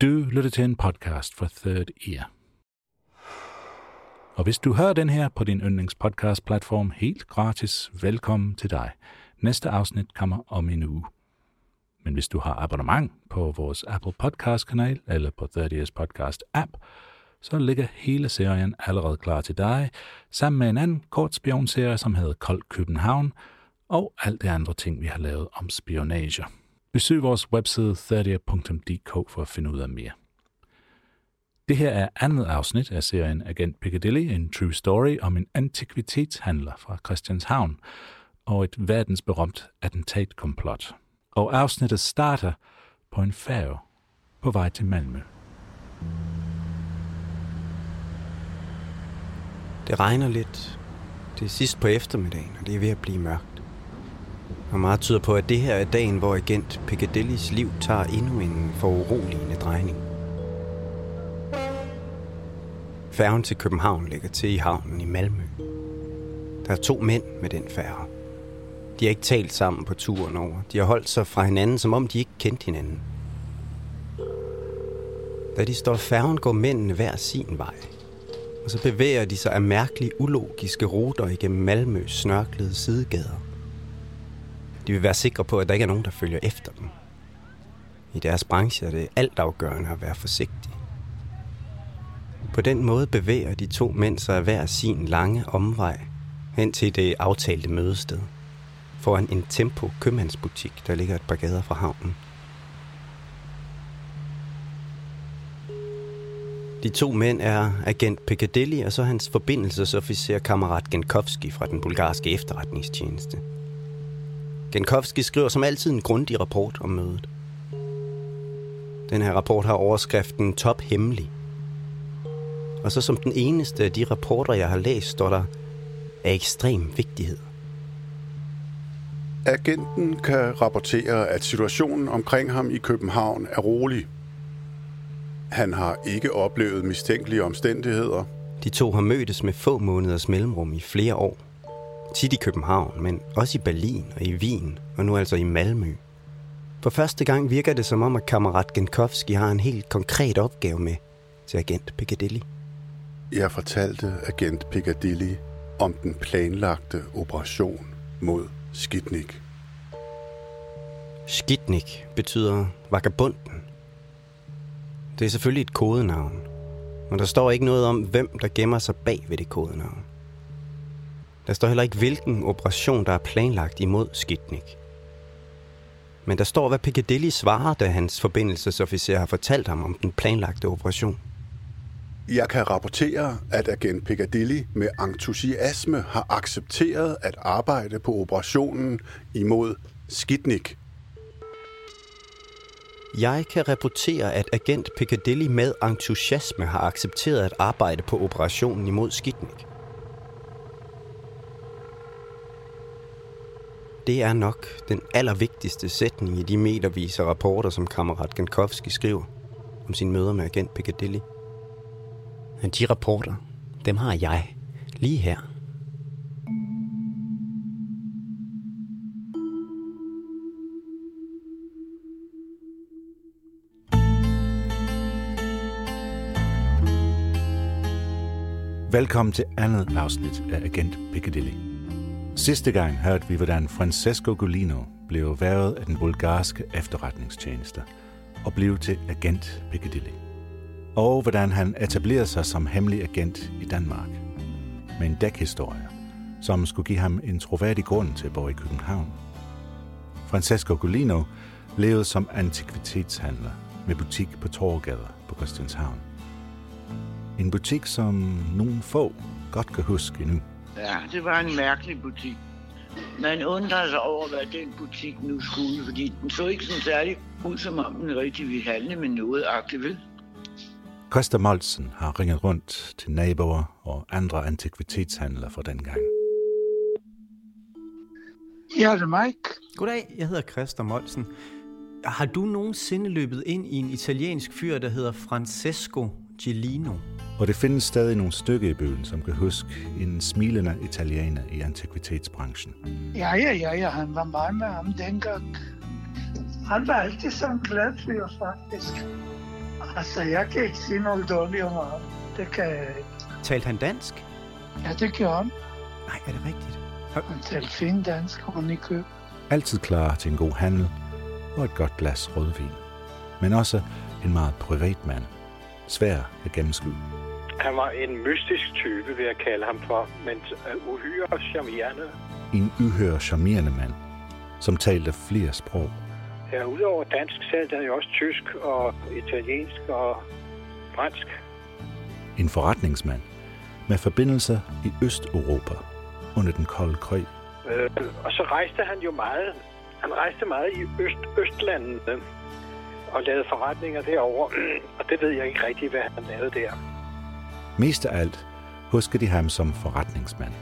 Du lytter til en podcast fra Third Ear. Og hvis du hører den her på din yndlingspodcast-platform helt gratis, velkommen til dig. Næste afsnit kommer om en uge. Men hvis du har abonnement på vores Apple Podcast-kanal eller på Third Ears podcast-app, så ligger hele serien allerede klar til dig, sammen med en anden kort spionserie, som hedder Kold København, og alt det andre ting, vi har lavet om spionage. Besøg vores webside 30.dk for at finde ud af mere. Det her er andet afsnit af serien Agent Piccadilly, en true story om en antikvitetshandler fra Christianshavn og et verdensberømt attentatkomplot. Og afsnittet starter på en færge på vej til Malmø. Det regner lidt. Det er sidst på eftermiddagen, og det er ved at blive mørkt. Og meget tyder på, at det her er dagen, hvor agent Piccadillys liv tager endnu en foruroligende drejning. Færgen til København ligger til i havnen i Malmø. Der er to mænd med den færge. De har ikke talt sammen på turen over. De har holdt sig fra hinanden, som om de ikke kendte hinanden. Da de står færgen, går mændene hver sin vej. Og så bevæger de sig af mærkelige, ulogiske ruter igennem Malmøs snørklede sidegader. De vil være sikre på, at der ikke er nogen, der følger efter dem. I deres branche er det altafgørende at være forsigtig. På den måde bevæger de to mænd sig hver sin lange omvej hen til det aftalte mødested. Foran en Tempo købmandsbutik, der ligger et par gader fra havnen. De to mænd er agent Piccadilly og så hans forbindelsesofficer kammerat Genkovski fra den bulgarske efterretningstjeneste. Genkovski skriver som altid en grundig rapport om mødet. Den her rapport har overskriften Top Hemmelig. Og så som den eneste af de rapporter, jeg har læst, står der af ekstrem vigtighed. Agenten kan rapportere, at situationen omkring ham i København er rolig. Han har ikke oplevet mistænkelige omstændigheder. De to har mødtes med få måneders mellemrum i flere år. Tit i København, men også i Berlin og i Wien, og nu altså i Malmø. For første gang virker det som om, at kammerat Genkovski har en helt konkret opgave med til agent Piccadilly. Jeg fortalte agent Piccadilly om den planlagte operation mod Skidnik. Skidnik betyder vagabunden. Det er selvfølgelig et kodenavn, men der står ikke noget om, hvem der gemmer sig bag ved det kodenavn. Der står heller ikke, hvilken operation, der er planlagt imod Skidnik. Men der står, hvad Piccadilly svarer, da hans forbindelsesofficer har fortalt ham om den planlagte operation. Jeg kan rapportere, at agent Piccadilly med entusiasme har accepteret at arbejde på operationen imod Skidnik. Jeg kan rapportere, at agent Piccadilly med entusiasme har accepteret at arbejde på operationen imod Skidnik. det er nok den allervigtigste sætning i de metervis rapporter, som kammerat Gankowski skriver om sin møder med agent Piccadilly. De rapporter, dem har jeg lige her. Velkommen til andet afsnit af Agent Piccadilly. Sidste gang hørte vi, hvordan Francesco Golino blev været af den bulgarske efterretningstjeneste og blev til Agent Piccadilly. Og hvordan han etablerede sig som hemmelig agent i Danmark. Med en dækhistorie, som skulle give ham en troværdig grund til at bo i København. Francesco Golino levede som antikvitetshandler med butik på Torgade på Christianshavn. En butik, som nogen få godt kan huske endnu. Ja, det var en mærkelig butik. Man undrer sig over, hvad den butik nu skulle, fordi den så ikke sådan særlig ud, som om den rigtig ville handle med noget agtigt, vel? Christa Molsen har ringet rundt til naboer og andre antikvitetshandlere fra den gang. Ja, det er Mike. Goddag, jeg hedder Christa Molsen. Har du nogensinde løbet ind i en italiensk fyr, der hedder Francesco Gelino? Og det findes stadig nogle stykker i byen, som kan huske en smilende italiener i antikvitetsbranchen. Ja, ja, ja, ja, han var meget med ham dengang. Han var altid sådan en glad fyr, faktisk. Altså, jeg kan ikke sige noget dårligt om ham. Det kan jeg ikke. Talte han dansk? Ja, det gjorde han. Nej, er det rigtigt? Han talte fint dansk, og i køb. Altid klar til en god handel og et godt glas rødvin. Men også en meget privat mand. Svær at gennemskue. Han var en mystisk type, vil jeg kalde ham for, men øh, uhyre charmerende. En uhør charmerende mand, som talte flere sprog. Ja, udover dansk, talte han jo også tysk og italiensk og fransk. En forretningsmand med forbindelser i Østeuropa under den kolde krig. Øh, og så rejste han jo meget. Han rejste meget i Øst, Østlandene og lavede forretninger derover, og det ved jeg ikke rigtig, hvad han lavede der. Mest af alt husker de ham som forretningsmand.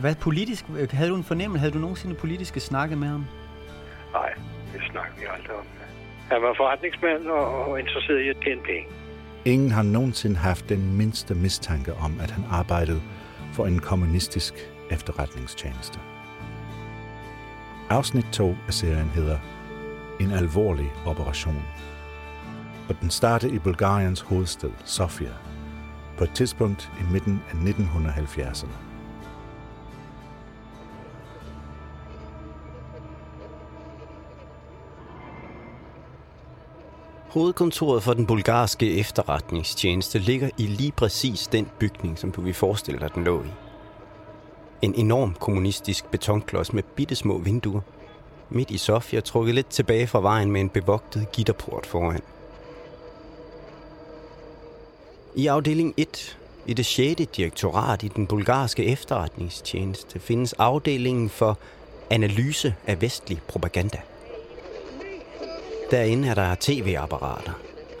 Hvad politisk? Havde du en fornemmelse? Havde du nogensinde politiske snakke med ham? Nej, det snakker vi aldrig om. Han var forretningsmand og, og interesseret i at tjene penge. Ingen har nogensinde haft den mindste mistanke om, at han arbejdede for en kommunistisk efterretningstjeneste. Afsnit 2 af serien hedder En alvorlig operation. Og den startede i Bulgariens hovedstad, Sofia, på et tidspunkt i midten af 1970'erne. Hovedkontoret for den bulgarske efterretningstjeneste ligger i lige præcis den bygning, som du vil forestille dig, den lå i. En enorm kommunistisk betonklods med bittesmå vinduer. Midt i Sofia trukket lidt tilbage fra vejen med en bevogtet gitterport foran. I afdeling 1 i det 6. direktorat i den bulgarske efterretningstjeneste findes afdelingen for analyse af vestlig propaganda. Derinde er der tv-apparater,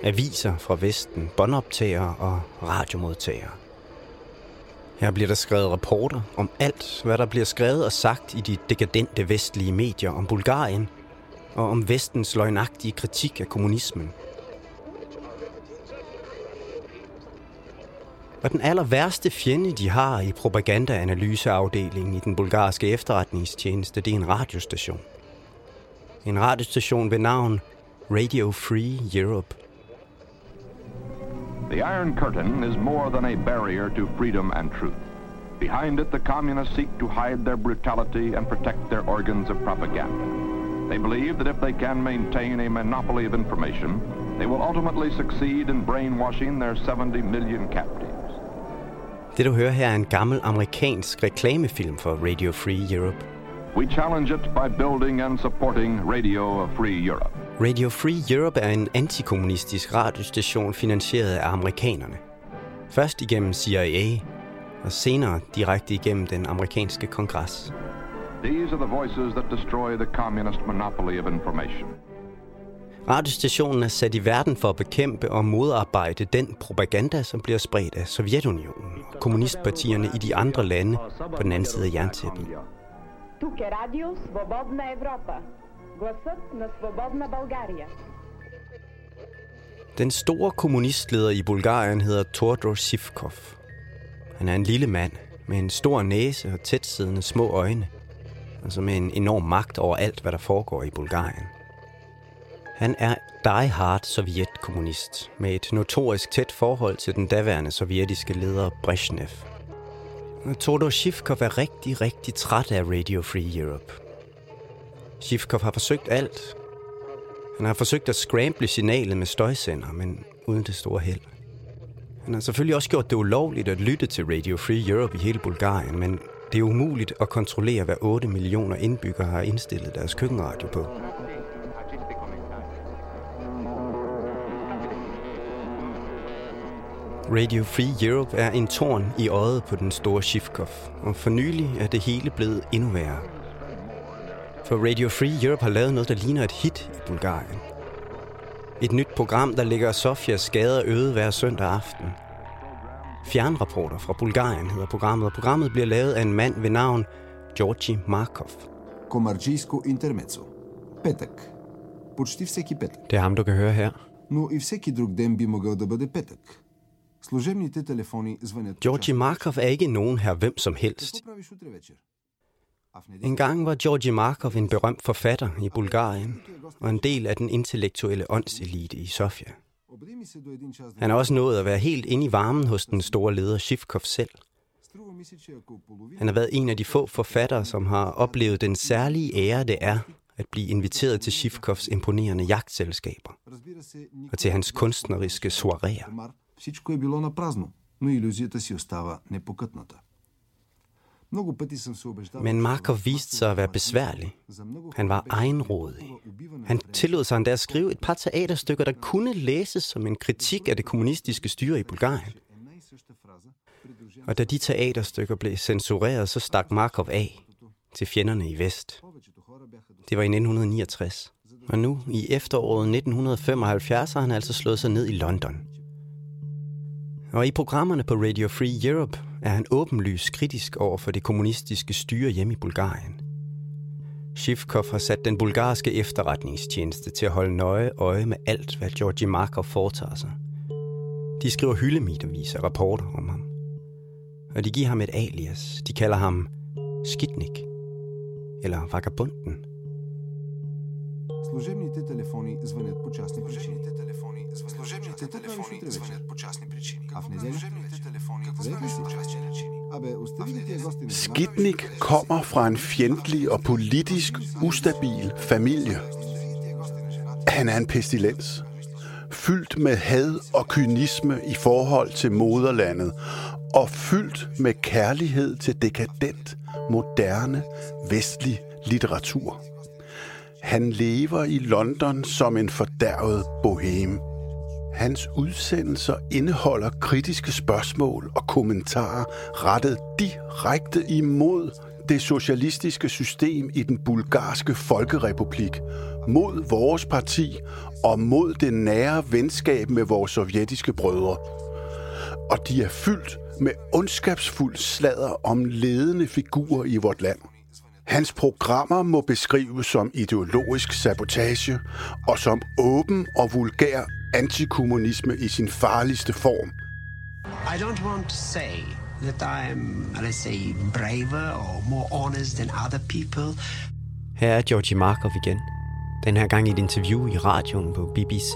aviser fra Vesten, båndoptagere og radiomodtagere. Her bliver der skrevet rapporter om alt, hvad der bliver skrevet og sagt i de dekadente vestlige medier om Bulgarien og om vestens løgnagtige kritik af kommunismen. Og den aller værste fjende, de har i propagandaanalyseafdelingen i den bulgarske efterretningstjeneste, det er en radiostation. En radiostation ved navn Radio Free Europe. The Iron Curtain is more than a barrier to freedom and truth. Behind it, the communists seek to hide their brutality and protect their organs of propaganda. They believe that if they can maintain a monopoly of information, they will ultimately succeed in brainwashing their 70 million captives. Det du hører her er en gammel amerikansk reklamefilm for Radio Free Europe. We challenge it by building and supporting Radio Free Europe. Radio Free Europe er en antikommunistisk radiostation finansieret af amerikanerne. Først igennem CIA, og senere direkte igennem den amerikanske kongres. These are the voices that destroy the communist monopoly of information. Radiostationen er sat i verden for at bekæmpe og modarbejde den propaganda, som bliver spredt af Sovjetunionen og kommunistpartierne i de andre lande på den anden side af jerntæppet. Tuk er Radio Svobodna Evropa. Glasset na Svobodna Bulgaria. Den store kommunistleder i Bulgarien hedder Tordor Sivkov. Han er en lille mand med en stor næse og tætsiddende små øjne, og så altså med en enorm magt over alt, hvad der foregår i Bulgarien. Han er die-hard sovjetkommunist med et notorisk tæt forhold til den daværende sovjetiske leder Brezhnev – Todor Shivkov er rigtig, rigtig træt af Radio Free Europe. Shivkov har forsøgt alt. Han har forsøgt at scramble signalet med støjsender, men uden det store held. Han har selvfølgelig også gjort det ulovligt at lytte til Radio Free Europe i hele Bulgarien, men det er umuligt at kontrollere, hvad 8 millioner indbyggere har indstillet deres køkkenradio på. Radio Free Europe er en torn i øjet på den store Shivkov, og for nylig er det hele blevet endnu værre. For Radio Free Europe har lavet noget, der ligner et hit i Bulgarien. Et nyt program, der ligger Sofias gader øde hver søndag aften. Fjernrapporter fra Bulgarien hedder programmet, og programmet bliver lavet af en mand ved navn Georgi Markov. Комарджийско интермецо. Петък. Почти всеки петък. Det er ham, du kan høre her. Но и всеки друг ден би могъл да бъде петък. Служебните телефони звънят... по Georgi частни Markov er ikke nogen her hvem som helst. Какво правиш утре вечер? А в неделя... En gang var Georgi Markov en berømt forfatter i Bulgarien, og en del af den intellektuelle åndselite i Sofia. Обади ми се до един час да... Han har også nået at være helt inde i varmen hos den store leder Shivkov selv. Струва ми се, че ако половина... Han har været en af de få forfattere, som har oplevet den særlige ære, det er at blive inviteret til Shivkovs imponerende jagtselskaber Разбира се, никой og til hans kunstneriske soireer. комар, всичко е било на празно, но иллюзията си остава непокътната. Много пъти съм се убеждавал... Men че Markov това viste sig at være besværlig. за много Han хора var беше egenrådig. толкова убиване Han на време, tillod sig endda at skrive et par teaterstykker, der kunne læses som en kritik af det kommunistiske styre i Bulgarien. една и съща фраза, придружена Og da de teaterstykker blev censureret, så stak Markov af til fjenderne i vest. повечето хора бяха до... Det var i 1969. Og nu, i efteråret 1975, har han altså slået sig ned i London. Og i programmerne på Radio Free Europe er han åbenlyst kritisk over for det kommunistiske styre hjemme i Bulgarien. Shivkov har sat den bulgarske efterretningstjeneste til at holde nøje øje med alt, hvad Georgi Markov foretager sig. De skriver hyldemetervis af rapporter om ham. Og de giver ham et alias. De kalder ham Skitnik. Eller Vagabunden. Служебните телефони звънят по частни причини. телефони Служебните телефони звънят по частни причини. А в неделя служебните телефони звънят по частни причини. Абе, остави ги тия гости на Skitnik kommer fra en fjendtlig og politisk ustabil familie. Han er en pestilens. Fyldt med had og kynisme i forhold til moderlandet, og fyldt med kærlighed til dekadent, moderne, vestlig litteratur. Han lever i London som en fordærvet bohem. Hans udsendelser indeholder kritiske spørgsmål og kommentarer rettet direkte imod det socialistiske system i den bulgarske folkerepublik, mod vores parti og mod det nære venskab med vores sovjetiske brødre. Og de er fyldt med ondskabsfuld sladder om ledende figurer i vort land. Hans programmer må beskrives som ideologisk sabotage og som åben og vulgær antikommunisme i sin farligste form. I don't want to say that I'm, let's say, braver or more honest than other people. Her er Georgi Markov igen. Den her gang i et interview i radioen på BBC.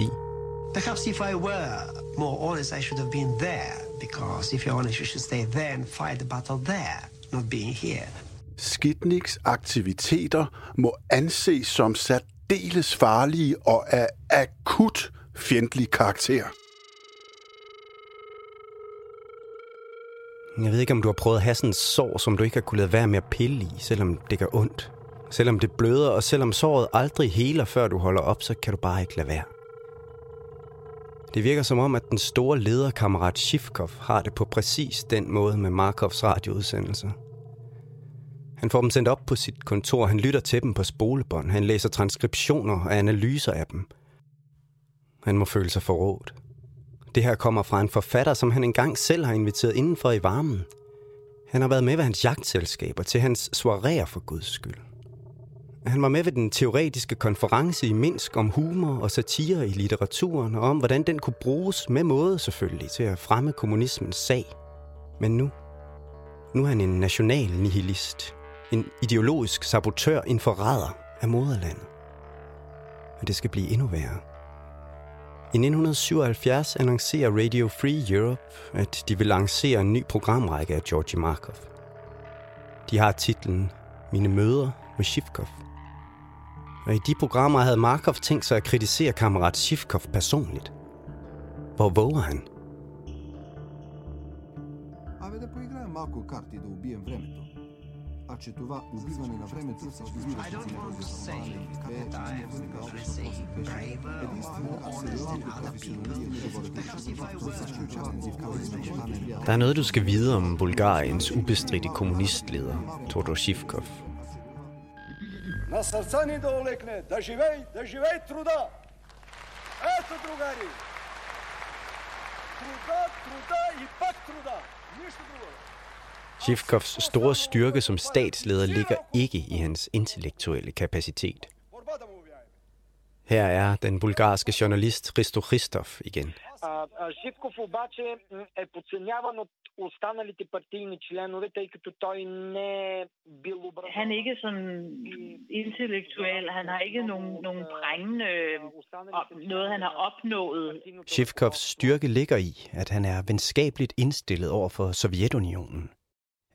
Perhaps if I were more honest, I should have been there. Because if you're honest, you should stay there and fight the battle there, not being here. Skidniks aktiviteter må anses som særdeles farlige og af akut fjendtlig karakter. Jeg ved ikke, om du har prøvet at have sådan en sår, som du ikke har kunnet lade være med at pille i, selvom det gør ondt. Selvom det bløder, og selvom såret aldrig heler, før du holder op, så kan du bare ikke lade være. Det virker som om, at den store lederkammerat Shifkov har det på præcis den måde med Markovs radioudsendelser. Han får dem sendt op på sit kontor, han lytter til dem på spolebånd, han læser transkriptioner og analyser af dem. Han må føle sig forrådt. Det her kommer fra en forfatter, som han engang selv har inviteret indenfor i varmen. Han har været med ved hans jagtselskaber til hans soireer for guds skyld. Han var med ved den teoretiske konference i Minsk om humor og satire i litteraturen, og om hvordan den kunne bruges med måde selvfølgelig til at fremme kommunismens sag. Men nu, nu er han en national nihilist, en ideologisk sabotør, en forræder af moderlandet. Og det skal blive endnu værre. I 1977 annoncerer Radio Free Europe, at de vil lancere en ny programrække af Georgi Markov. De har titlen Mine møder med Shivkov. Og i de programmer havde Markov tænkt sig at kritisere kammerat Shivkov personligt. Hvor våger han? Markov kartet og BM А че това убиване на времето се разбира се си Der er noget, du skal vide om Bulgariens ubestridte kommunistleder, Todor Shivkov. На сърца ни да олекне, да живей, да живей труда! Ето, другари! Труда, труда и пак труда! Нищо друго! Shivkovs store styrke som statsleder ligger ikke i hans intellektuelle kapacitet. Her er den bulgarske journalist Risto Christov igen. Живков обаче е подценяван от останалите партийни членове, тъй като той не е бил образован. Han er ikke sådan intellektuel, han har ikke nogen, nogen prængende, op- noget han har opnået. Shivkovs styrke ligger i, at han er venskabeligt indstillet over for Sovjetunionen.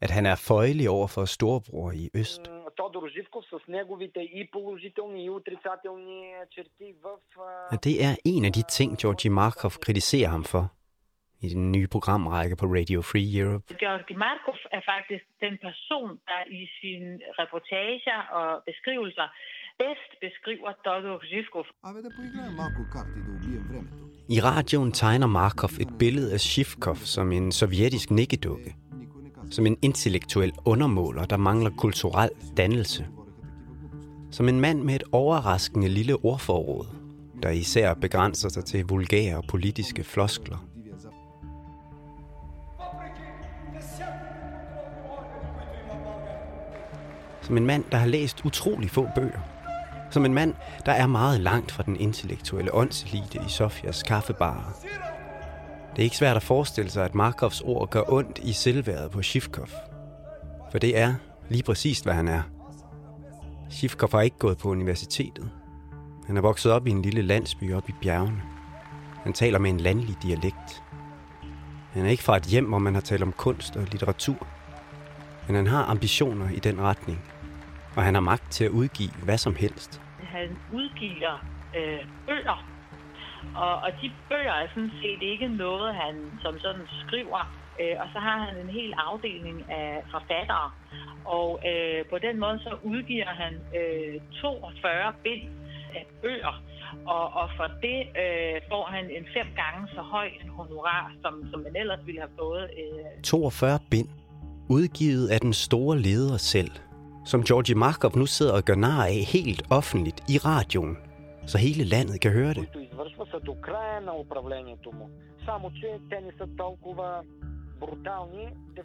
At han er føjelig over for storebror i øst. Тодор Живков с неговите и положителни и отрицателни черти в... Og det er en af de ting, Georgi Markov kritiserer ham for i den nye programrække på Radio Free Europe. Georgi Markov er faktisk den person, der i sine reportager og beskrivelser bedst beskriver Todor Zhivkov. Абе да поиграем малко карти да убием времето. I radioen tegner Markov et billede af Shivkov som en sovjetisk nikkedukke. som en intellektuel undermåler, der mangler kulturel dannelse. Som en mand med et overraskende lille ordforråd, der især begrænser sig til vulgære politiske floskler. Som en mand, der har læst utrolig få bøger. Som en mand, der er meget langt fra den intellektuelle åndselite i Sofias kaffebarer. Det er ikke svært at forestille sig, at Markovs ord gør ondt i selvværet på Shivkov. For det er lige præcis, hvad han er. Shivkov har ikke gået på universitetet. Han er vokset op i en lille landsby oppe i bjergene. Han taler med en landlig dialekt. Han er ikke fra et hjem, hvor man har talt om kunst og litteratur. Men han har ambitioner i den retning. Og han har magt til at udgive hvad som helst. Han udgiver øh, bøger, og, og de bøger er sådan set ikke noget, han som sådan skriver. Øh, og så har han en hel afdeling af forfattere. Og øh, på den måde så udgiver han øh, 42 bind af bøger. Og, og for det øh, får han en fem gange så høj en honorar, som, som man ellers ville have fået. Øh. 42 bind, udgivet af den store leder selv, som Georgi Markov nu sidder og gør nar af helt offentligt i radioen, så hele landet kan høre det.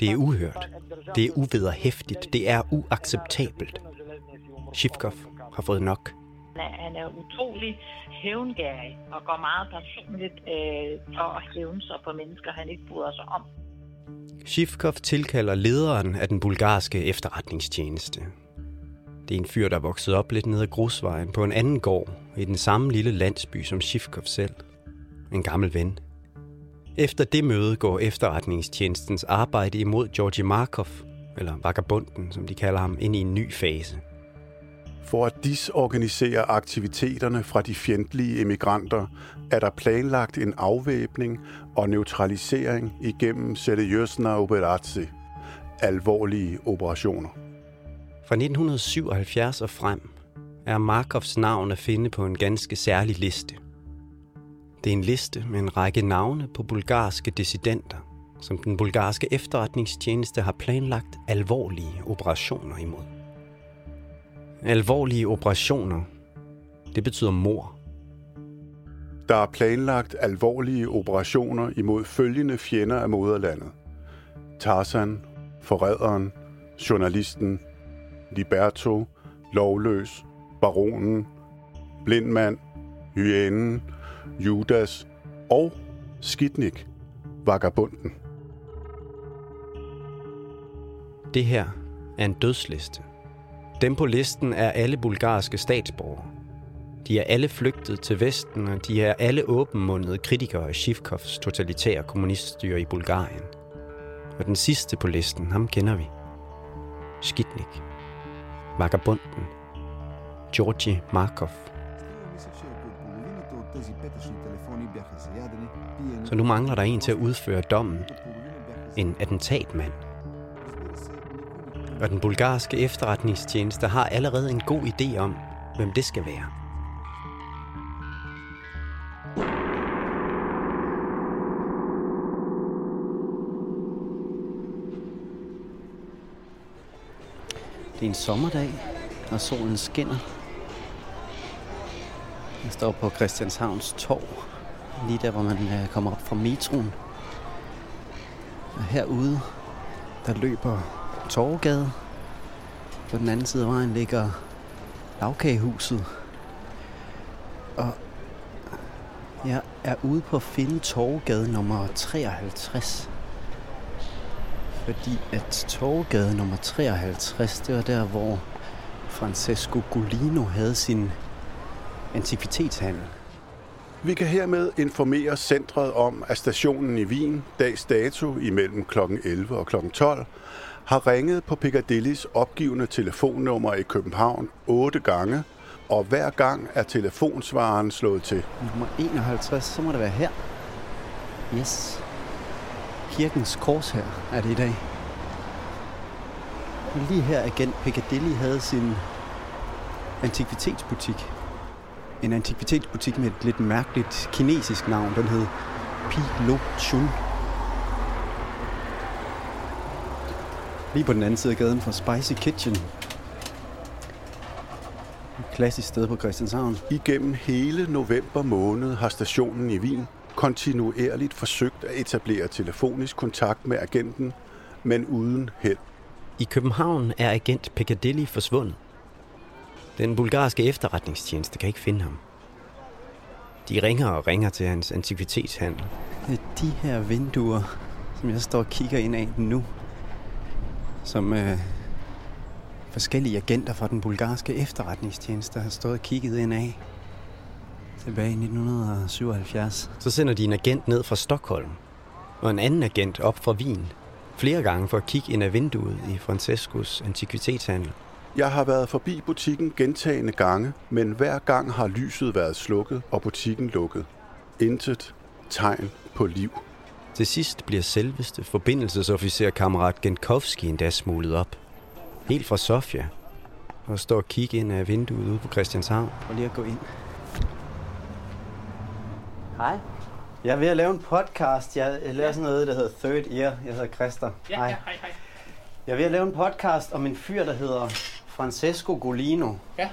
Det er uhørt. Det er uvederhæftigt. Det er uacceptabelt. Shivkov har fået nok. Han er utrolig hævngærig og går meget personligt øh, for at hævne sig på mennesker, han ikke bryder sig om. Shivkov tilkalder lederen af den bulgarske efterretningstjeneste. Det er en fyr, der voksede op lidt nede ad grusvejen på en anden gård i den samme lille landsby som Shivkov selv. En gammel ven. Efter det møde går efterretningstjenestens arbejde imod Georgi Markov, eller vagabunden, som de kalder ham, ind i en ny fase. For at disorganisere aktiviteterne fra de fjendtlige emigranter, er der planlagt en afvæbning og neutralisering igennem Seriøsna Operatsi, alvorlige operationer. Fra 1977 og frem er Markovs navn at finde på en ganske særlig liste. Det er en liste med en række navne på bulgarske dissidenter, som den bulgarske efterretningstjeneste har planlagt alvorlige operationer imod. Alvorlige operationer, det betyder mor. Der er planlagt alvorlige operationer imod følgende fjender af moderlandet. Tarzan, forræderen, journalisten, Liberto, lovløs, baronen, blindmand, hyænen, Judas og Skidnik, vagabunden. Det her er en dødsliste. Dem på listen er alle bulgarske statsborgere. De er alle flygtet til Vesten, og de er alle åbenmundede kritikere af Shivkovs totalitære kommuniststyre i Bulgarien. Og den sidste på listen, ham kender vi. Skitnik, Vagabunden, Georgi Markov. Så nu mangler der en til at udføre dommen. En attentatmand. Og den bulgarske efterretningstjeneste har allerede en god idé om, hvem det skal være. Det er en sommerdag, og solen skinner. Jeg står på Christianshavns torv, lige der, hvor man øh, kommer op fra metroen. Og herude, der løber Torvgade. På den anden side af vejen ligger lavkagehuset. Og jeg er ude på at finde Torvgade nummer 53. Fordi at Torvgade nummer 53, det var der, hvor Francesco Golino havde sin antikvitetshandel. Vi kan hermed informere centret om, at stationen i Wien dags dato imellem kl. 11 og kl. 12 har ringet på Piccadillys opgivende telefonnummer i København otte gange, og hver gang er telefonsvaren slået til. Nummer 51, så må det være her. Yes. Kirkens Kors her er det i dag. Lige her agent Piccadilly havde sin antikvitetsbutik. En antikvitetsbutik med et lidt mærkeligt kinesisk navn. Den hed Pi Lo Chun. Lige på den anden side af gaden fra Spicy Kitchen. Et klassisk sted på Christianshavn. Igennem hele november måned har stationen i Wien kontinuerligt forsøgt at etablere telefonisk kontakt med agenten, men uden held. I København er agent Piccadilly forsvundet. Den bulgarske efterretningstjeneste kan ikke finde ham. De ringer og ringer til hans antikvitetshandel. De her vinduer, som jeg står og kigger ind af nu, som øh, forskellige agenter fra den bulgarske efterretningstjeneste har stået og kigget ind af tilbage i 1977. Så sender de en agent ned fra Stockholm, og en anden agent op fra Wien, flere gange for at kigge ind af vinduet i Francescos antikvitetshandel. Jeg har været forbi butikken gentagende gange, men hver gang har lyset været slukket og butikken lukket. Intet tegn på liv. Til sidst bliver selveste forbindelsesofficer kammerat Genkovski endda smuglet op. Helt fra Sofia. Og står og kigger ind af vinduet ude på Christianshavn. Prøv lige at gå ind. Hej. Jeg er ved at lave en podcast. Jeg laver sådan noget, der hedder Third Ear. Jeg hedder Christer. Ja, hej. ja, hej, hej. Jeg er ved at lave en podcast om en fyr, der hedder Francesco Golino. Ja.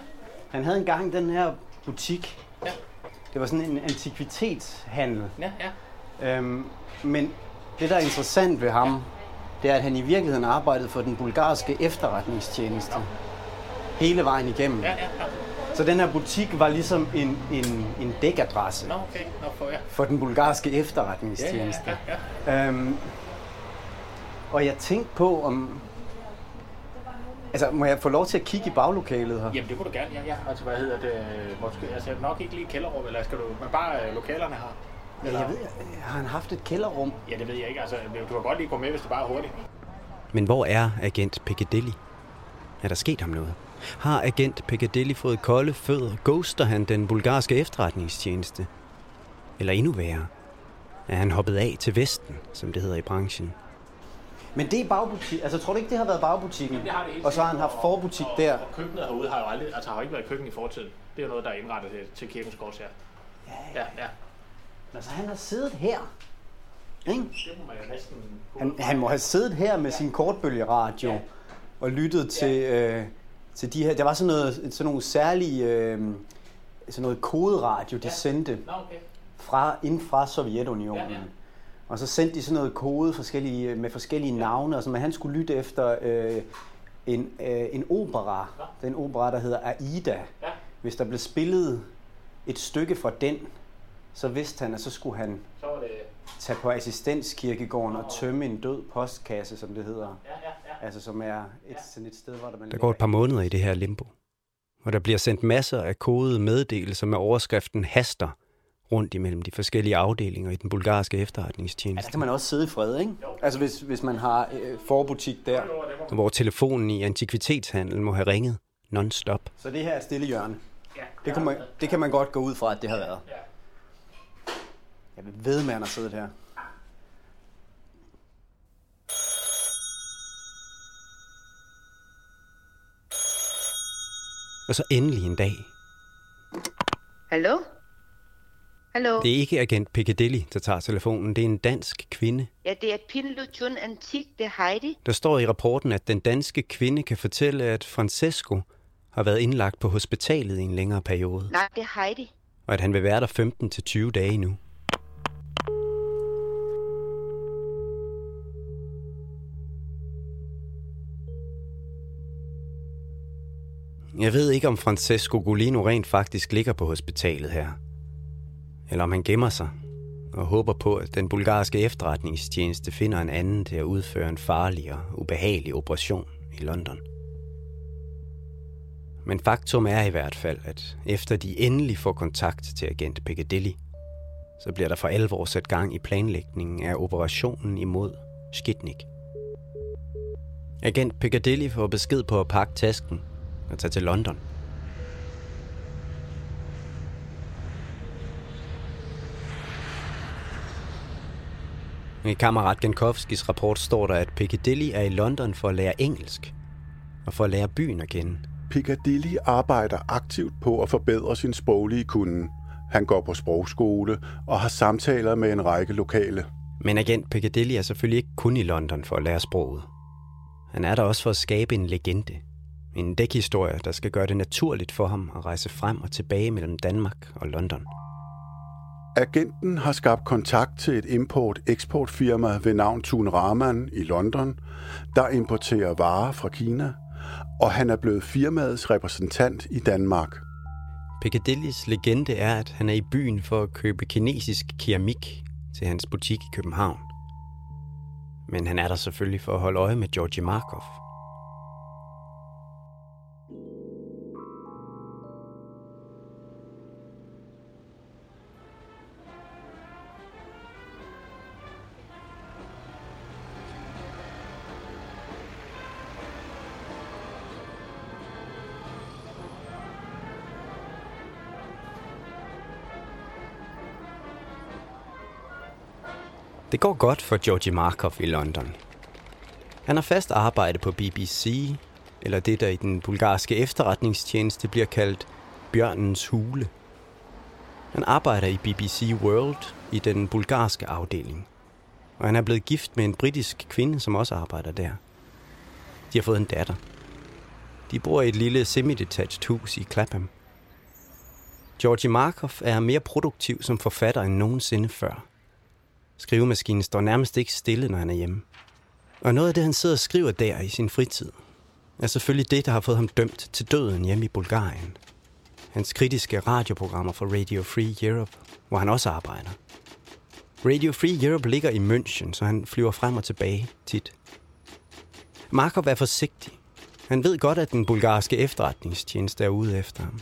Han havde engang den her butik. Ja. Det var sådan en antikvitetshandel. Ja, ja. Øhm, men det, der er interessant ved ham, det er, at han i virkeligheden arbejdede for den bulgarske efterretningstjeneste. Ja. Hele vejen igennem. Ja, ja, ja. Så den her butik var ligesom en, en, en dækadresse Nå, okay. Nå, for, ja. for den bulgarske efterretningstjeneste. Ja, ja, ja, ja. Øhm, og jeg tænkte på, om... Altså, må jeg få lov til at kigge i baglokalet her? Jamen, det kunne du gerne, ja. ja. Altså, hvad hedder det? Måske, altså, nok ikke lige kælderrum, eller skal du... Men bare øh, lokalerne her. Eller? Jeg ved, har han haft et kælderrum? Ja, det ved jeg ikke. Altså, du kan godt lige gå med, hvis det bare er hurtigt. Men hvor er agent Piccadilly? Er der sket ham noget? Har agent Piccadilly fået kolde fødder? Ghoster han den bulgarske efterretningstjeneste? Eller endnu værre, er han hoppet af til Vesten, som det hedder i branchen? Men det er bagbutik. Altså, tror du ikke, det har været bagbutikken? Jamen, det har det hele og så har han haft forbutik og, der. Og, og køkkenet herude har jo aldrig, altså har ikke været køkken i fortiden. Det er jo noget, der er indrettet til, til kirkens kors her. Ja, ja. ja. Altså, han har siddet her. Ikke? Det må man jo næsten... Han, han må have siddet her med ja. sin kortbølgeradio ja. og lyttet til, ja. øh, til de her... Der var sådan, noget, sådan nogle særlige... Øh, sådan noget koderadio, de ja. sendte Nå, okay. fra, inden fra Sovjetunionen. Ja, ja. Og så sendte de sådan noget kode forskellige, med forskellige navne, og så man, han skulle lytte efter øh, en, øh, en opera. Ja. Den opera, der hedder Aida. Ja. Hvis der blev spillet et stykke fra den, så vidste han, at så skulle han så var det... tage på assistenskirkegården og tømme en død postkasse, som det hedder. Ja, ja, ja. Altså som er et, sådan et sted, hvor der man... Der går et par måneder i det her limbo, og der bliver sendt masser af kodede meddelelser med overskriften haster rundt imellem de forskellige afdelinger i den bulgarske Ja, efterretningstjeneste. der kan man også sidde i fred, ikke? Altså hvis, hvis man har øh, forbutik der. Hvor telefonen i antikvitetshandel må have ringet non-stop. Så det her er et stille hjørne. Det kan, man, det kan man godt gå ud fra, at det har været. Jeg vil ved, med, at han har siddet her. Og så endelig en dag. Hallo? Hallo? Det er ikke agent Piccadilly, der tager telefonen. Det er en dansk kvinde. Ja, det er Pinluchun Antik, det er Heidi. Der står i rapporten, at den danske kvinde kan fortælle, at Francesco har været indlagt på hospitalet i en længere periode, Nej, det er Heidi. og at han vil være der 15-20 dage nu. Jeg ved ikke, om Francesco Golino rent faktisk ligger på hospitalet her. Eller om han gemmer sig og håber på, at den bulgarske efterretningstjeneste finder en anden til at udføre en farlig og ubehagelig operation i London. Men faktum er i hvert fald, at efter de endelig får kontakt til agent Piccadilly, så bliver der for alvor sat gang i planlægningen af operationen imod Skitnik. Agent Piccadilly får besked på at pakke tasken og tage til London. I kammerat Genkovskis rapport står der, at Piccadilly er i London for at lære engelsk og for at lære byen at kende. Piccadilly arbejder aktivt på at forbedre sin sproglige kunde. Han går på sprogskole og har samtaler med en række lokale. Men agent Piccadilly er selvfølgelig ikke kun i London for at lære sproget. Han er der også for at skabe en legende. En dækhistorie, der skal gøre det naturligt for ham at rejse frem og tilbage mellem Danmark og London. Agenten har skabt kontakt til et import-eksportfirma ved navn Thun Rahman i London, der importerer varer fra Kina, og han er blevet firmaets repræsentant i Danmark. Piccadillys legende er, at han er i byen for at købe kinesisk keramik til hans butik i København. Men han er der selvfølgelig for at holde øje med Georgi Markov. Det går godt for Georgi Markov i London. Han har fast arbejde på BBC, eller det der i den bulgarske efterretningstjeneste bliver kaldt Bjørnens Hule. Han arbejder i BBC World i den bulgarske afdeling. Og han er blevet gift med en britisk kvinde, som også arbejder der. De har fået en datter. De bor i et lille semi-detached hus i Clapham. Georgi Markov er mere produktiv som forfatter end nogensinde før. Skrivemaskinen står nærmest ikke stille, når han er hjemme. Og noget af det, han sidder og skriver der i sin fritid, er selvfølgelig det, der har fået ham dømt til døden hjemme i Bulgarien. Hans kritiske radioprogrammer for Radio Free Europe, hvor han også arbejder. Radio Free Europe ligger i München, så han flyver frem og tilbage tit. Markov er forsigtig. Han ved godt, at den bulgarske efterretningstjeneste er ude efter ham.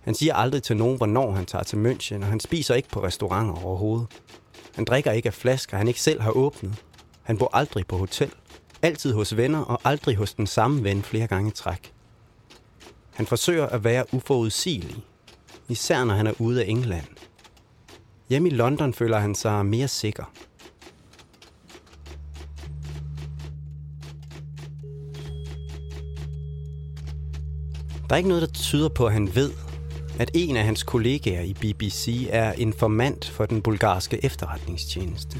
Han siger aldrig til nogen, hvornår han tager til München, og han spiser ikke på restauranter overhovedet. Han drikker ikke af flasker, han ikke selv har åbnet. Han bor aldrig på hotel. Altid hos venner, og aldrig hos den samme ven flere gange i træk. Han forsøger at være uforudsigelig, især når han er ude af England. Hjemme i London føler han sig mere sikker. Der er ikke noget, der tyder på, at han ved, at en af hans kollegaer i BBC er informant for den bulgarske efterretningstjeneste.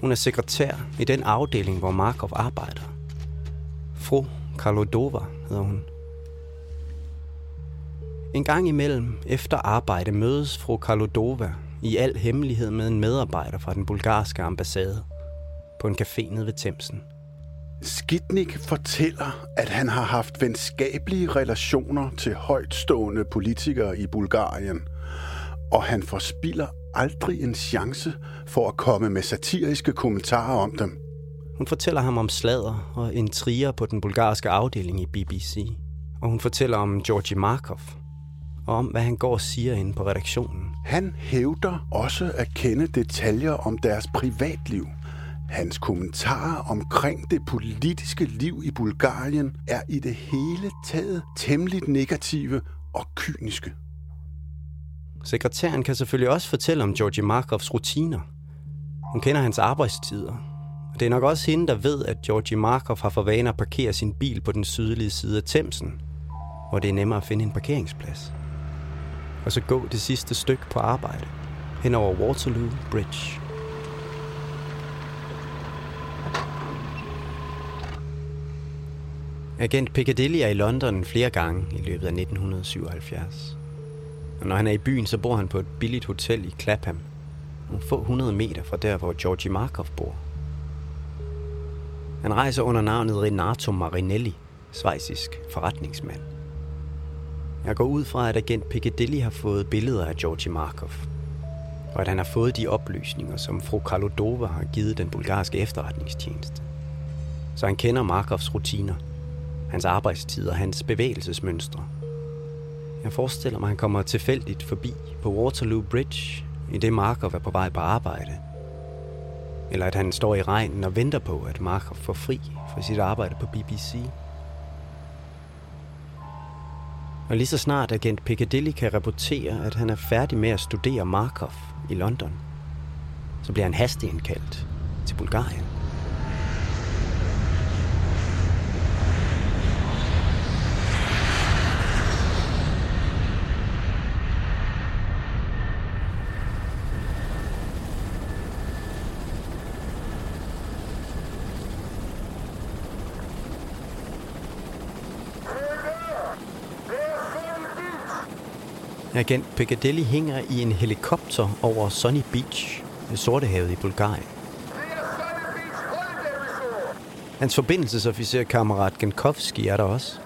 Hun er sekretær i den afdeling, hvor Markov arbejder. Fru Karlodova hedder hun. En gang imellem, efter arbejde, mødes fru Karlodova i al hemmelighed med en medarbejder fra den bulgarske ambassade på en café nede ved Thamesen. Skidnik fortæller, at han har haft venskabelige relationer til højtstående politikere i Bulgarien, og han forspilder aldrig en chance for at komme med satiriske kommentarer om dem. Hun fortæller ham om sladder og intriger på den bulgarske afdeling i BBC. Og hun fortæller om Georgi Markov. og om, hvad han går og siger inde på redaktionen. Han hævder også at kende detaljer om deres privatliv. Hans kommentarer omkring det politiske liv i Bulgarien er i det hele taget temmelig negative og kyniske. Sekretæren kan selvfølgelig også fortælle om Georgi Markovs rutiner. Hun kender hans arbejdstider. Og det er nok også hende, der ved, at Georgi Markov har for vane at parkere sin bil på den sydlige side af Thamesen, hvor det er nemmere at finde en parkeringsplads. Og så gå det sidste stykke på arbejde, hen over Waterloo Bridge. Agent Piccadilly er i London flere gange i løbet af 1977. Og når han er i byen, så bor han på et billigt hotel i Clapham, nogle få hundrede meter fra der, hvor Georgi Markov bor. Han rejser under navnet Renato Marinelli, svejsisk forretningsmand. Jeg går ud fra, at agent Piccadilly har fået billeder af Georgi Markov, og at han har fået de oplysninger, som fru Kalodova har givet den bulgarske efterretningstjeneste. Så han kender Markovs rutiner, hans arbejdstider og hans bevægelsesmønstre. Jeg forestiller mig, at han kommer tilfældigt forbi på Waterloo Bridge, i det Markov er på vej på arbejde. Eller at han står i regnen og venter på, at Markov får fri for sit arbejde på BBC. Og lige så snart agent Piccadilly kan rapportere, at han er færdig med at studere Markov i London, så bliver han hasteindkaldt til Bulgarien. Agent Piccadilly hænger i en helikopter over Sunny Beach ved Sortehavet i Bulgarien. Hans forbindelsesofficer kammerat Genkovski er der også.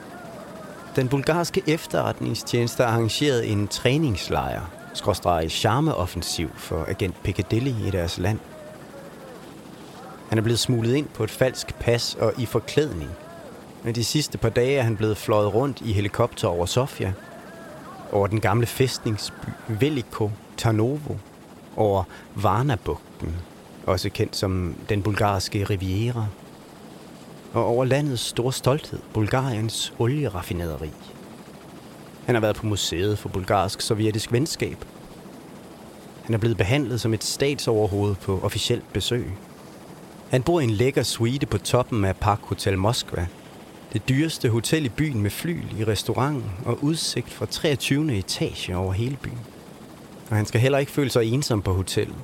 Den bulgarske efterretningstjeneste har arrangeret en træningslejr, skråstreget charmeoffensiv for agent Piccadilly i deres land. Han er blevet smuglet ind på et falsk pas og i forklædning. Men de sidste par dage er han blevet fløjet rundt i helikopter over Sofia – over den gamle fæstningsby Veliko Tarnovo, over Varnabugten, også kendt som den bulgarske Riviera, og over landets store stolthed, Bulgariens olieraffinaderi. Han har været på museet for bulgarsk-sovjetisk venskab. Han er blevet behandlet som et statsoverhoved på officielt besøg. Han bor i en lækker suite på toppen af Park Hotel Moskva – det dyreste hotel i byen med flyl i restauranten og udsigt fra 23. etage over hele byen. Og han skal heller ikke føle sig ensom på hotellet.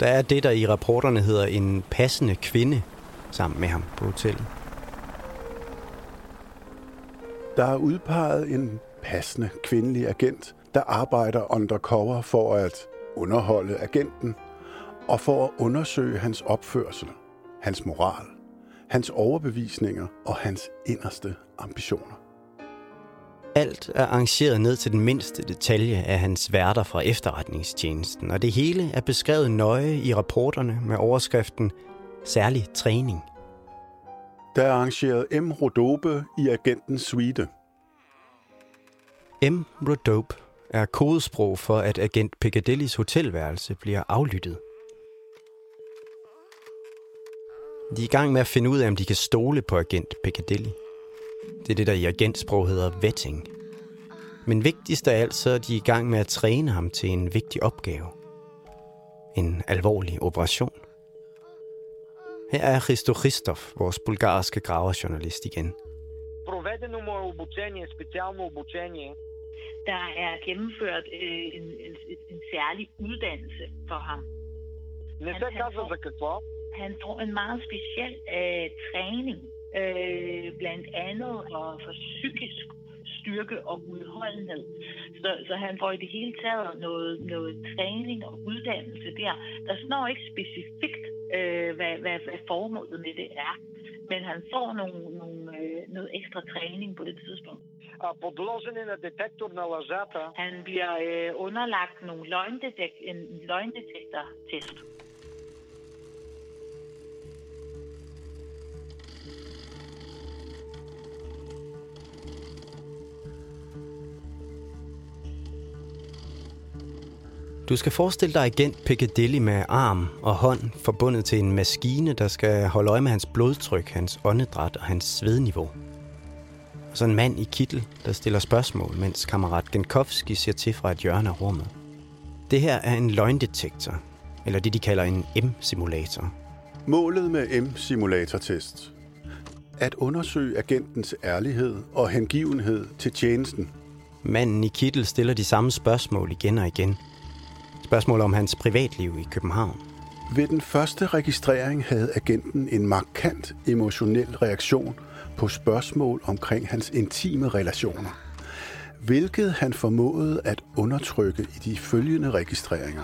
Der er det, der i rapporterne hedder en passende kvinde sammen med ham på hotellet. Der er udpeget en passende kvindelig agent, der arbejder undercover for at underholde agenten og for at undersøge hans opførsel, hans moral hans overbevisninger og hans inderste ambitioner. Alt er arrangeret ned til den mindste detalje af hans værter fra efterretningstjenesten, og det hele er beskrevet nøje i rapporterne med overskriften Særlig træning. Der er arrangeret M. Rodobe i agentens suite. M. Rodobe er kodesprog for, at agent Piccadillys hotelværelse bliver aflyttet. De er i gang med at finde ud af, om de kan stole på agent Piccadilly. Det er det, der i agentsprog hedder vetting. Men vigtigst af alt, så er de i gang med at træne ham til en vigtig opgave. En alvorlig operation. Her er Christo Christov, vores bulgarske graverjournalist igen. Проведено му е обучение, специално обучение. Der er gennemført øh, en, en, en særlig uddannelse for ham. Не се казва за какво, han får en meget speciel øh, træning, øh, blandt andet for, for psykisk styrke og udholdenhed. Så, så han får i det hele taget noget, noget træning og uddannelse der. Der står ikke specifikt, øh, hvad, hvad, hvad formålet med det er, men han får nogle, nogle, øh, noget ekstra træning på det tidspunkt. А подложени на детектор на лъжата. Han bliver øh, underlagt nogle løgndetek en løgndetektor-test. Du skal forestille dig agent Piccadilly med arm og hånd forbundet til en maskine, der skal holde øje med hans blodtryk, hans åndedræt og hans svedniveau. Og så en mand i kittel, der stiller spørgsmål, mens kammerat Genkowski ser til fra et hjørne af rummet. Det her er en løgndetektor, eller det de kalder en M-simulator. Målet med M-simulatortest. At undersøge agentens ærlighed og hengivenhed til tjenesten. Manden i kittel stiller de samme spørgsmål igen og igen. Spørgsmål om hans privatliv i København. Ved den første registrering havde agenten en markant emotionel reaktion på spørgsmål omkring hans intime relationer, hvilket han formåede at undertrykke i de følgende registreringer.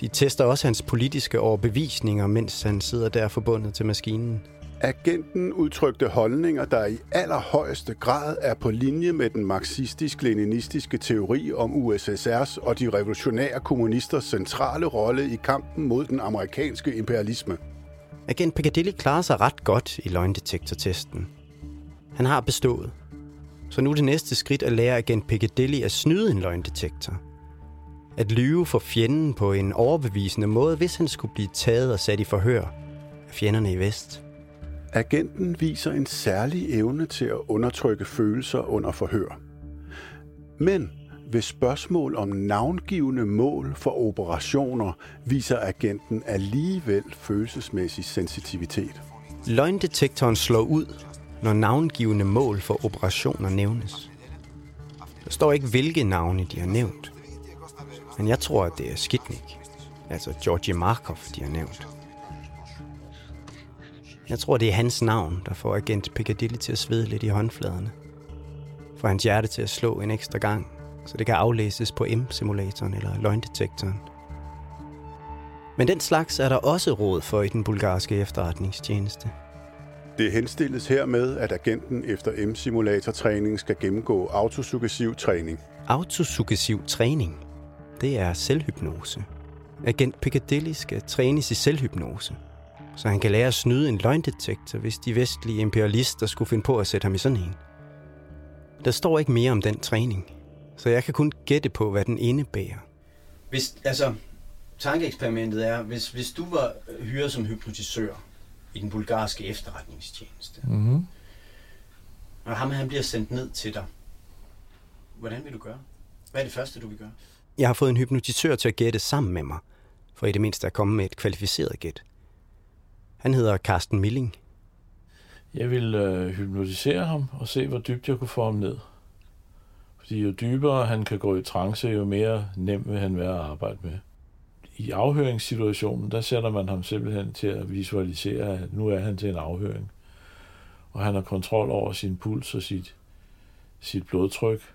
De tester også hans politiske overbevisninger, mens han sidder der forbundet til maskinen. Agenten udtrykte holdninger, der i allerhøjeste grad er på linje med den marxistisk-leninistiske teori om USSR's og de revolutionære kommunisters centrale rolle i kampen mod den amerikanske imperialisme. Agent Piccadilly klarer sig ret godt i løgndetektortesten. Han har bestået. Så nu er det næste skridt at lære agent Piccadilly at snyde en løgndetektor. At lyve for fjenden på en overbevisende måde, hvis han skulle blive taget og sat i forhør af fjenderne i vest. Agenten viser en særlig evne til at undertrykke følelser under forhør. Men ved spørgsmål om navngivende mål for operationer viser agenten alligevel følelsesmæssig sensitivitet. Løgndetektoren slår ud, når navngivende mål for operationer nævnes. Der står ikke, hvilke navne de har nævnt. Men jeg tror, at det er Skitnik, altså Georgi Markov, de har nævnt. Jeg tror, det er hans navn, der får agent Piccadilly til at svede lidt i håndfladerne. Får hans hjerte til at slå en ekstra gang, så det kan aflæses på M-simulatoren eller løgndetektoren. Men den slags er der også råd for i den bulgarske efterretningstjeneste. Det henstilles hermed, at agenten efter M-simulatortræning skal gennemgå autosuggestiv træning. Autosuggestiv træning, det er selvhypnose. Agent Piccadilly skal trænes i selvhypnose, så han kan lære at snyde en løgndetektor, hvis de vestlige imperialister skulle finde på at sætte ham i sådan en. Der står ikke mere om den træning, så jeg kan kun gætte på, hvad den indebærer. Hvis, altså, tankeeksperimentet er, hvis, hvis du var hyret som hypnotisør i den bulgarske efterretningstjeneste, Mm-hmm. og ham han bliver sendt ned til dig, hvordan vil du gøre? Hvad er det første, du vil gøre? Jeg har fået en hypnotisør til at gætte sammen med mig, for i det mindste at komme med et kvalificeret gæt. Han hedder Carsten Milling. Jeg vil øh, hypnotisere ham og se, hvor dybt jeg kunne få ham ned. Fordi jo dybere han kan gå i trance, jo mere nem vil han være at arbejde med. I afhøringssituationen, der sætter man ham simpelthen til at visualisere, at nu er han til en afhøring. Og han har kontrol over sin puls og sit, sit blodtryk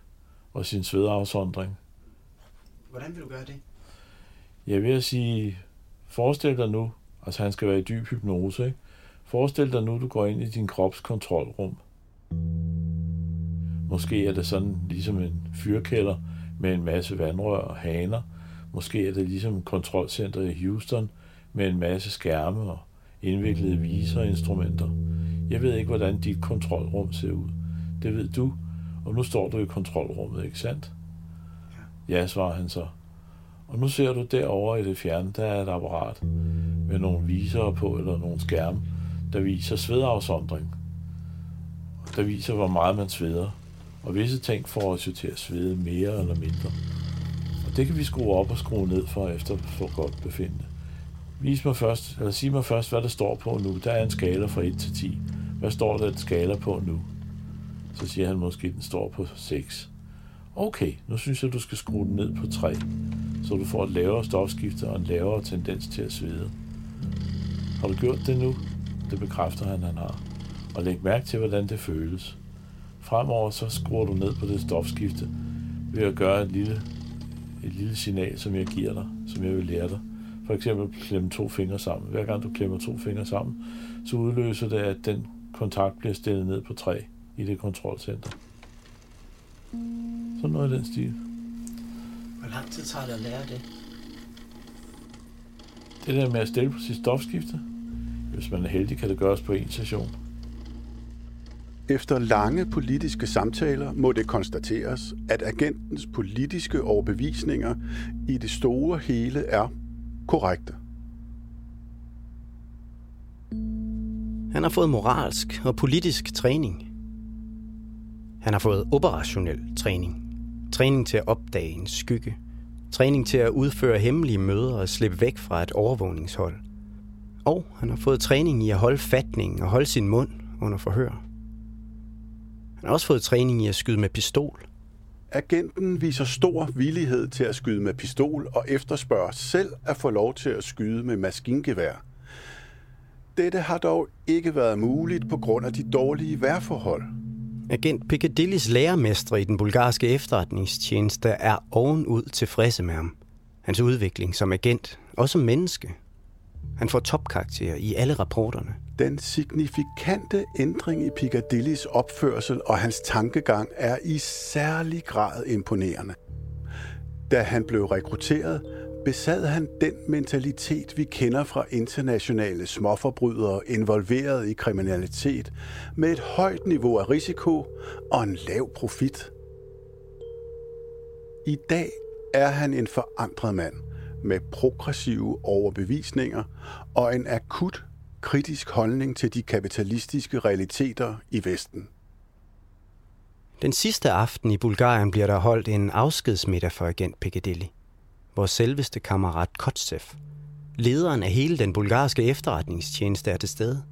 og sin svedafsondring. Hvordan vil du gøre det? Jeg vil sige, forestil dig nu, altså han skal være i dyb hypnose, ikke? Forestil dig nu, du går ind i din krops kontrolrum. Måske er det sådan ligesom en fyrkælder med en masse vandrør og haner. Måske er det ligesom kontrolcenter i Houston med en masse skærme og indviklede viserinstrumenter. Jeg ved ikke, hvordan dit kontrolrum ser ud. Det ved du, og nu står du i kontrolrummet, ikke sandt? Ja, svarer han så. Og nu ser du derovre i det fjerne, der er et apparat med nogle visere på, eller nogle skærme, der viser svedafsondring. Der viser, hvor meget man sveder. Og visse ting får os jo til at svede mere eller mindre. Og det kan vi skrue op og skrue ned for efter for godt befinde. Vis mig først, eller sig mig først, hvad der står på nu. Der er en skala fra 1 til 10. Hvad står der en skala på nu? Så siger han måske, at den står på 6. Okay, nu synes jeg, du skal skrue den ned på 3, så du får et lavere stofskifte og en lavere tendens til at svede. Har du gjort det nu? Det bekræfter han, han har. Og læg mærke til, hvordan det føles. Fremover så skruer du ned på det stofskifte ved at gøre et lille, et lille signal, som jeg giver dig, som jeg vil lære dig. For eksempel klemme to fingre sammen. Hver gang du klemmer to fingre sammen, så udløser det, at den kontakt bliver stillet ned på 3 i det kontrolcenter. Sådan noget i den stil. Hvor lang tid tager det at lære det? Det der med at stille på sit stofskifte, hvis man er heldig, kan det gøres på en session. Efter lange politiske samtaler må det konstateres, at agentens politiske overbevisninger i det store hele er korrekte. Han har fået moralsk og politisk træning. Han har fået operationel træning. Træning til at opdage en skygge. Træning til at udføre hemmelige møder og slippe væk fra et overvågningshold. Og han har fået træning i at holde fatningen og holde sin mund under forhør. Han har også fået træning i at skyde med pistol. Agenten viser stor villighed til at skyde med pistol og efterspørger selv at få lov til at skyde med maskingevær. Dette har dog ikke været muligt på grund af de dårlige vejrforhold. Agent Piccadillys lærermestre i den bulgarske efterretningstjeneste er ovenud tilfredse med ham. Hans udvikling som agent og som menneske. Han får topkarakterer i alle rapporterne. Den signifikante ændring i Piccadillys opførsel og hans tankegang er i særlig grad imponerende. Da han blev rekrutteret, besad han den mentalitet, vi kender fra internationale småforbrydere involveret i kriminalitet, med et højt niveau af risiko og en lav profit. I dag er han en forandret mand med progressive overbevisninger og en akut kritisk holdning til de kapitalistiske realiteter i Vesten. Den sidste aften i Bulgarien bliver der holdt en afskedsmiddag for agent Piccadilly vores selveste kammerat Kotsev, lederen af hele den bulgarske efterretningstjeneste, er til stede.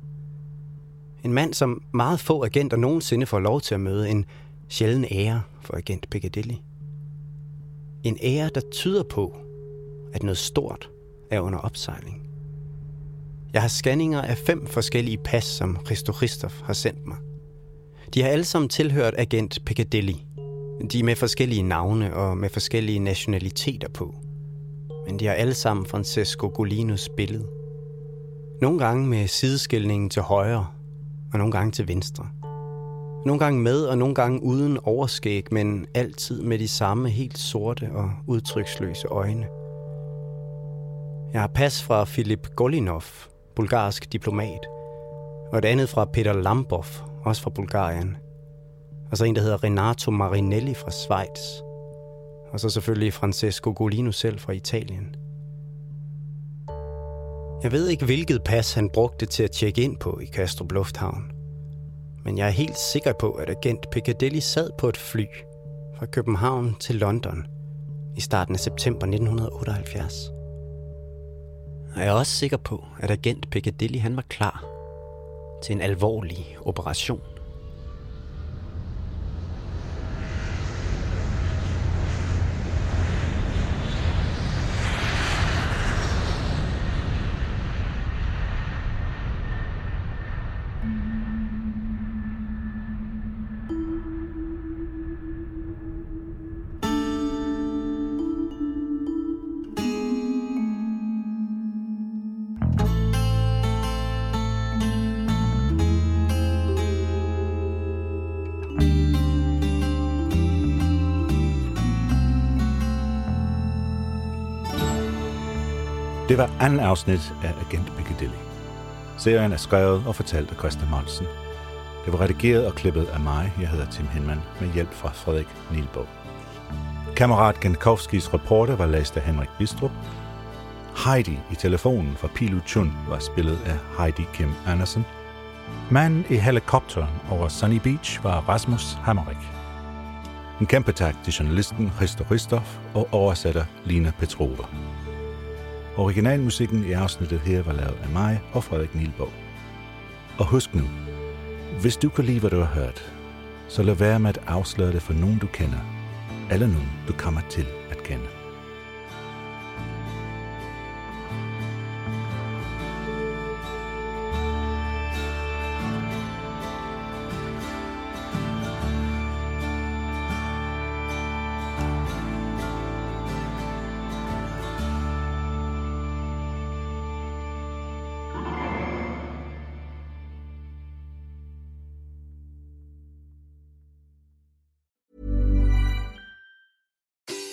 En mand, som meget få agenter nogensinde får lov til at møde, en sjælden ære for agent Piccadilly. En ære, der tyder på, at noget stort er under opsejling. Jeg har scanninger af fem forskellige pas, som Christo Christoph har sendt mig. De har alle sammen tilhørt agent Piccadilly. De er med forskellige navne og med forskellige nationaliteter på – men de har alle sammen Francesco Golinos billede. Nogle gange med sideskilningen til højre, og nogle gange til venstre. Nogle gange med, og nogle gange uden overskæg, men altid med de samme helt sorte og udtryksløse øjne. Jeg har pas fra Filip Golinov, bulgarsk diplomat, og et andet fra Peter Lambov, også fra Bulgarien. Og så en, der hedder Renato Marinelli fra Schweiz – og så selvfølgelig Francesco Golino selv fra Italien. Jeg ved ikke, hvilket pas han brugte til at tjekke ind på i Kastrup Lufthavn. Men jeg er helt sikker på, at agent Piccadilly sad på et fly fra København til London i starten af september 1978. Og jeg er også sikker på, at agent Piccadilly han var klar til en alvorlig operation. Var anden afsnit af Agent Piccadilly. Serien er skrevet og fortalt af Christa Monsen. Det var redigeret og klippet af mig, jeg hedder Tim Hinman, med hjælp fra Frederik Nielbo. Kammerat Genkovskis reporter var læst af Henrik Bistrup. Heidi i telefonen fra Pilu Chun var spillet af Heidi Kim Andersen. Manden i helikopteren over Sunny Beach var Rasmus Hammerik. En kæmpe tak til journalisten Christo Ristoff og oversætter Lina Petrova. Originalmusikken i afsnittet her var lavet af mig og Frederik Nielborg. Og husk nu, hvis du kan lide, hvad du har hørt, så lad være med at afsløre det for nogen, du kender, eller nogen, du kommer til at kende.